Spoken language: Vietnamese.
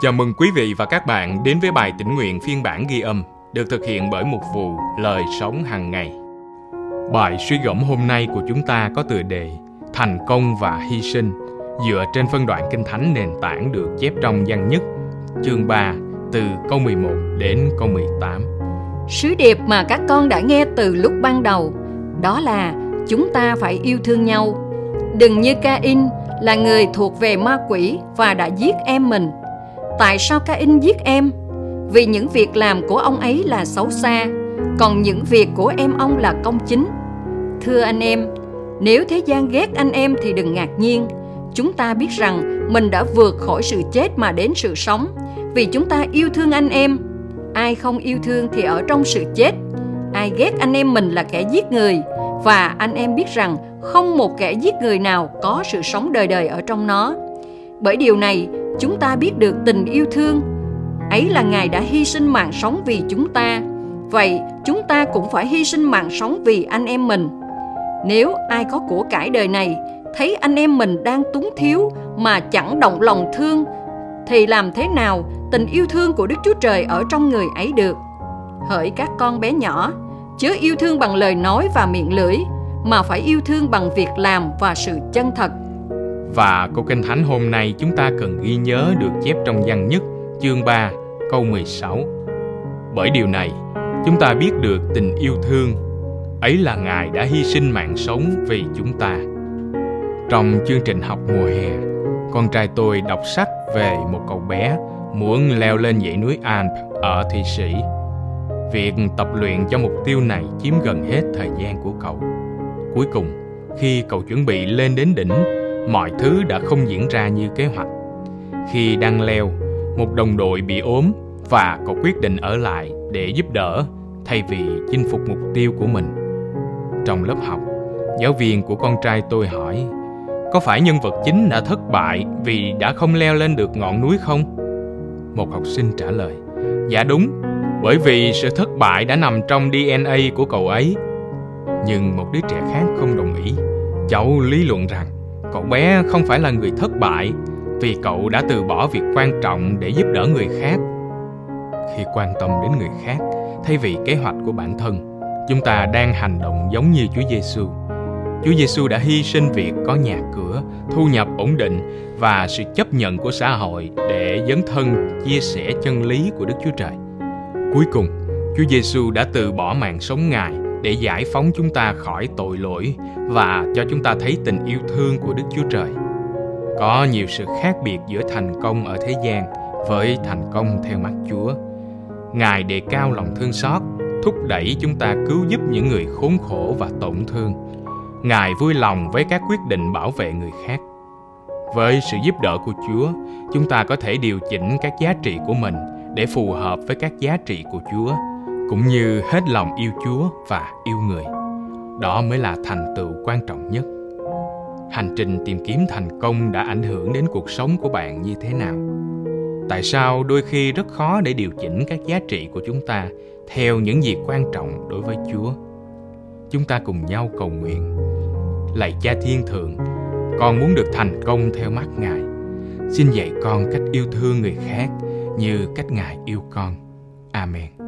Chào mừng quý vị và các bạn đến với bài tĩnh nguyện phiên bản ghi âm, được thực hiện bởi một vụ Lời Sống hàng ngày. Bài suy gẫm hôm nay của chúng ta có tựa đề Thành công và hy sinh, dựa trên phân đoạn kinh thánh nền tảng được chép trong gian nhất, chương 3 từ câu 11 đến câu 18. Sứ điệp mà các con đã nghe từ lúc ban đầu, đó là chúng ta phải yêu thương nhau. Đừng như Ca-in là người thuộc về ma quỷ và đã giết em mình. Tại sao Cain giết em? Vì những việc làm của ông ấy là xấu xa, còn những việc của em ông là công chính. Thưa anh em, nếu thế gian ghét anh em thì đừng ngạc nhiên. Chúng ta biết rằng mình đã vượt khỏi sự chết mà đến sự sống, vì chúng ta yêu thương anh em. Ai không yêu thương thì ở trong sự chết. Ai ghét anh em mình là kẻ giết người, và anh em biết rằng không một kẻ giết người nào có sự sống đời đời ở trong nó. Bởi điều này, chúng ta biết được tình yêu thương. Ấy là Ngài đã hy sinh mạng sống vì chúng ta. Vậy, chúng ta cũng phải hy sinh mạng sống vì anh em mình. Nếu ai có của cải đời này, thấy anh em mình đang túng thiếu mà chẳng động lòng thương, thì làm thế nào tình yêu thương của Đức Chúa Trời ở trong người ấy được? Hỡi các con bé nhỏ, chớ yêu thương bằng lời nói và miệng lưỡi, mà phải yêu thương bằng việc làm và sự chân thật. Và câu kinh thánh hôm nay chúng ta cần ghi nhớ được chép trong văn nhất chương 3 câu 16. Bởi điều này, chúng ta biết được tình yêu thương ấy là Ngài đã hy sinh mạng sống vì chúng ta. Trong chương trình học mùa hè, con trai tôi đọc sách về một cậu bé muốn leo lên dãy núi Alp ở Thụy Sĩ. Việc tập luyện cho mục tiêu này chiếm gần hết thời gian của cậu. Cuối cùng, khi cậu chuẩn bị lên đến đỉnh, mọi thứ đã không diễn ra như kế hoạch. Khi đang leo, một đồng đội bị ốm và cậu quyết định ở lại để giúp đỡ thay vì chinh phục mục tiêu của mình. Trong lớp học, giáo viên của con trai tôi hỏi có phải nhân vật chính đã thất bại vì đã không leo lên được ngọn núi không? Một học sinh trả lời Dạ đúng, bởi vì sự thất bại đã nằm trong DNA của cậu ấy. Nhưng một đứa trẻ khác không đồng ý. Cháu lý luận rằng cậu bé không phải là người thất bại vì cậu đã từ bỏ việc quan trọng để giúp đỡ người khác. Khi quan tâm đến người khác thay vì kế hoạch của bản thân, chúng ta đang hành động giống như Chúa Giêsu. Chúa Giêsu đã hy sinh việc có nhà cửa, thu nhập ổn định và sự chấp nhận của xã hội để dấn thân chia sẻ chân lý của Đức Chúa Trời. Cuối cùng, Chúa Giêsu đã từ bỏ mạng sống Ngài để giải phóng chúng ta khỏi tội lỗi và cho chúng ta thấy tình yêu thương của Đức Chúa Trời. Có nhiều sự khác biệt giữa thành công ở thế gian với thành công theo mắt Chúa. Ngài đề cao lòng thương xót, thúc đẩy chúng ta cứu giúp những người khốn khổ và tổn thương. Ngài vui lòng với các quyết định bảo vệ người khác. Với sự giúp đỡ của Chúa, chúng ta có thể điều chỉnh các giá trị của mình để phù hợp với các giá trị của Chúa, cũng như hết lòng yêu Chúa và yêu người. Đó mới là thành tựu quan trọng nhất. Hành trình tìm kiếm thành công đã ảnh hưởng đến cuộc sống của bạn như thế nào? Tại sao đôi khi rất khó để điều chỉnh các giá trị của chúng ta theo những gì quan trọng đối với Chúa? Chúng ta cùng nhau cầu nguyện. Lạy Cha Thiên Thượng, con muốn được thành công theo mắt Ngài. Xin dạy con cách yêu thương người khác như cách Ngài yêu con. Amen.